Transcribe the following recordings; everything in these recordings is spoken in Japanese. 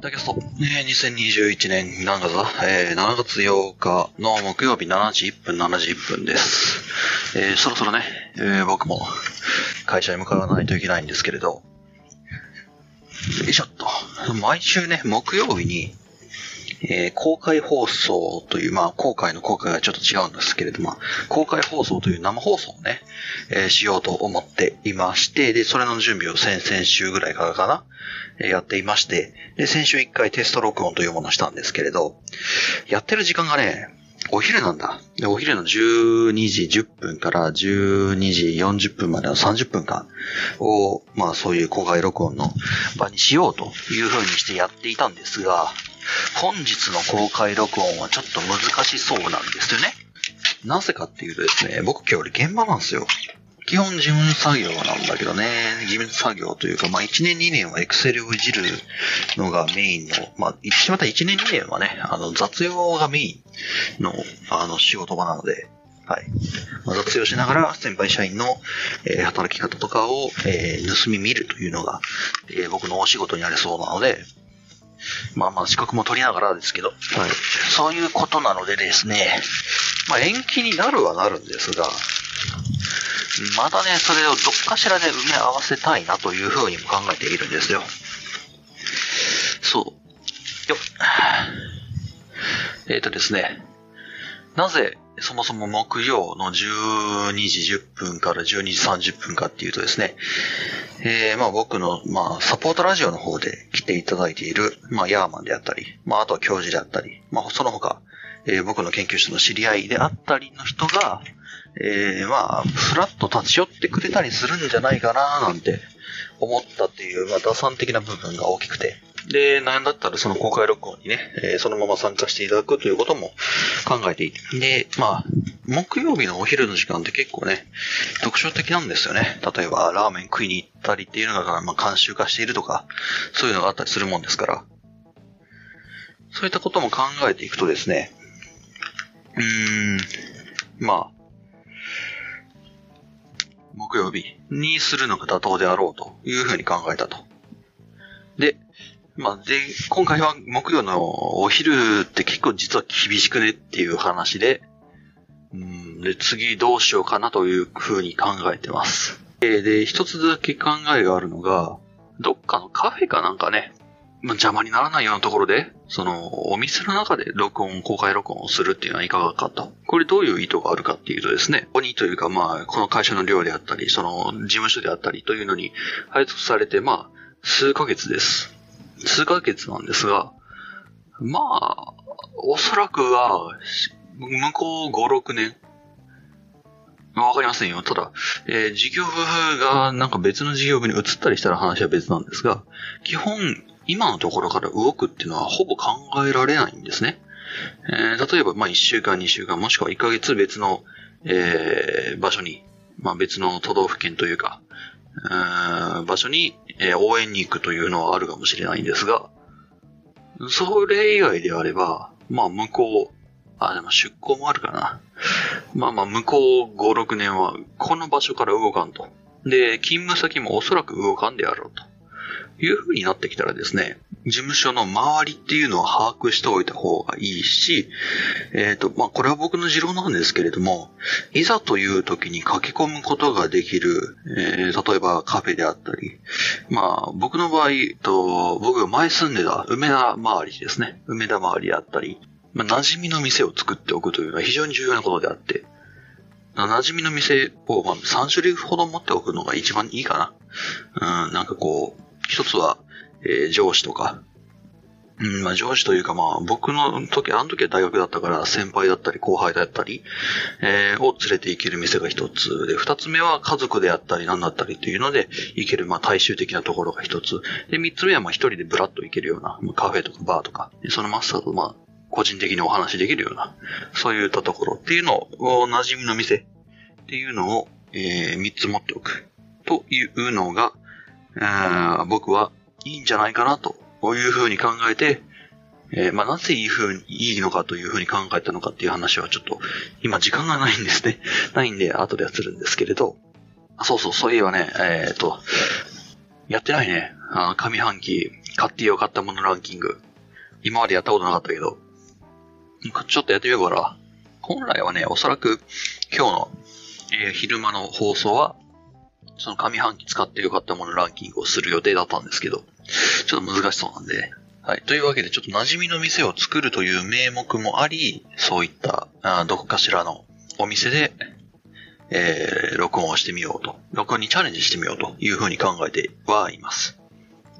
ダキャスト、えー、2021年何月だ、えー、7月8日の木曜日7時1分7時1分です。えー、そろそろね、えー、僕も会社に向かわないといけないんですけれど、よいしょっと。毎週ね、木曜日に、えー公開放送という、まあ、公開の公開がちょっと違うんですけれども、公開放送という生放送をね、えーしようと思っていまして、で、それの準備を先々週ぐらいからかな、えーやっていまして、で、先週一回テスト録音というものをしたんですけれど、やってる時間がね、お昼なんだ。で、お昼の12時10分から12時40分までの30分間を、まあそういう公開録音の場にしようという風にしてやっていたんですが、本日の公開録音はちょっと難しそうなんですよね。なぜかっていうとですね、僕今日現場なんですよ。基本事務作業なんだけどね、事務作業というか、まあ1年2年は Excel をいじるのがメインの、まあ言ってしまた1年2年はね、あの雑用がメインのあの仕事場なので、はい。まあ、雑用しながら先輩社員の、えー働き方とかを、えー盗み見るというのが、えー僕のお仕事になりそうなので、まあまあ資格も取りながらですけど、はい。そういうことなのでですね、まあ延期になるはなるんですが、またね、それをどっかしらで埋め合わせたいなというふうにも考えているんですよ。そう。よっ。えっ、とですね、なぜそもそも木曜の12時10分から12時30分かっていうとですね、えー、まあ僕の、まあサポートラジオの方で来ていただいている、まあヤーマンであったり、まああとは教授であったり、まあその他、えー僕の研究室の知り合いであったりの人が、えー、まあ、ふらっと立ち寄ってくれたりするんじゃないかななんて思ったっていう、まあ打算的な部分が大きくて。で、なんだったらその公開録音にね、えーそのまま参加していただくということも考えていて。で、まあ、木曜日のお昼の時間って結構ね、特徴的なんですよね。例えば、ラーメン食いに行ったりっていうのが、まあ、慣習化しているとか、そういうのがあったりするもんですから。そういったことも考えていくとですね、うーん、まあ、木曜日にするのが妥当であろうというふうに考えたと。で、まあ、で、今回は木曜のお昼って結構実は厳しくねっていう話で、うん、で、次どうしようかなというふうに考えてます。えで、一つだけ考えがあるのが、どっかのカフェかなんかね、まあ、邪魔にならないようなところで、その、お店の中で録音、公開録音をするっていうのはいかがかと。これどういう意図があるかっていうとですね、ここにというかまあ、この会社の寮であったり、その、事務所であったりというのに配属されて、まあ、数ヶ月です。数ヶ月なんですが、まあ、おそらくは、向こう5、6年。わかりませんよ。ただ、えー事業部がなんか別の事業部に移ったりしたら話は別なんですが、基本、今のところから動くっていうのはほぼ考えられないんですね。えー例えば、まあ、1週間、2週間、もしくは1ヶ月別の、えー場所に、まあ、別の都道府県というか、場所に、え応援に行くというのはあるかもしれないんですが、それ以外であれば、まあ、向こう、あ、でも出向もあるかな。まあまあ、向こう5、6年は、この場所から動かんと。で、勤務先もおそらく動かんであろうと。いう風になってきたらですね、事務所の周りっていうのは把握しておいた方がいいし、えっ、と、まあ、これは僕の持論なんですけれども、いざという時に書き込むことができる、えー例えばカフェであったり、まあ、僕の場合、と僕が前住んでた梅田周りですね。梅田周りであったり、まあ、馴染みの店を作っておくというのは非常に重要なことであって、馴染みの店を、まあ、3種類ほど持っておくのが一番いいかな。うん、なんかこう、一つは、えー上司とか、うん、まあ上司というかまあ僕の時、あの時は大学だったから先輩だったり後輩だったり、えーを連れて行ける店が一つで、二つ目は家族であったり何だったりというので行けるまあ大衆的なところが一つ。で、三つ目はまあ一人でブラッと行けるような、まあカフェとかバーとか、そのマスターとまあ個人的にお話しできるような、そういったところっていうのを、馴染みの店っていうのを、えー三つ持っておく。というのが、あー僕はいいんじゃないかなというふうに考えて、えーまあ、なぜいいふうに、いいのかというふうに考えたのかっていう話はちょっと、今時間がないんですね。ないんで、後ではするんですけれど、あそうそう、そういえばね、えっ、と、やってないね。あ、上半期、買ってよかったものランキング。今までやったことなかったけど、ちょっとやってみようかな。本来はね、おそらく今日の、えー、昼間の放送は、その上半期使ってよかったものランキングをする予定だったんですけど、ちょっと難しそうなんで、はい。というわけで、ちょっと馴染みの店を作るという名目もあり、そういった、あどこかしらのお店で、えー、録音をしてみようと。録音にチャレンジしてみようというふうに考えてはいます。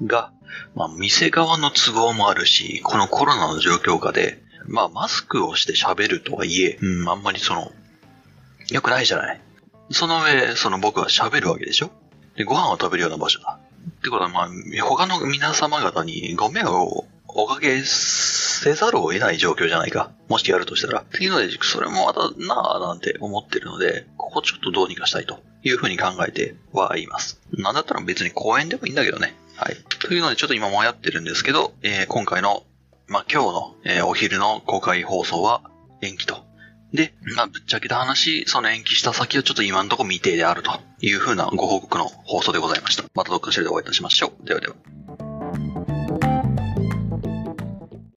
が、まあ、店側の都合もあるし、このコロナの状況下で、まあ、マスクをして喋るとはいえ、うん、あんまりその、良くないじゃない。その上、その僕は喋るわけでしょ？で、ご飯を食べるような場所だ。ってことは、まあ、他の皆様方にご迷惑をおかけせざるを得ない状況じゃないか。もしやるとしたら。っていうので、それもまたなぁなんて思ってるので、ここちょっとどうにかしたいというふうに考えてはいます。なんだったら別に公園でもいいんだけどね。はい。というので、ちょっと今迷ってるんですけど、えー、今回の、まあ、今日の、えー、お昼の公開放送は延期と。で、まあ、ぶっちゃけた話、その延期した先はちょっと今のところ未定であるというふうなご報告の放送でございました。またどっかしらでお会いいたしましょう。ではでは。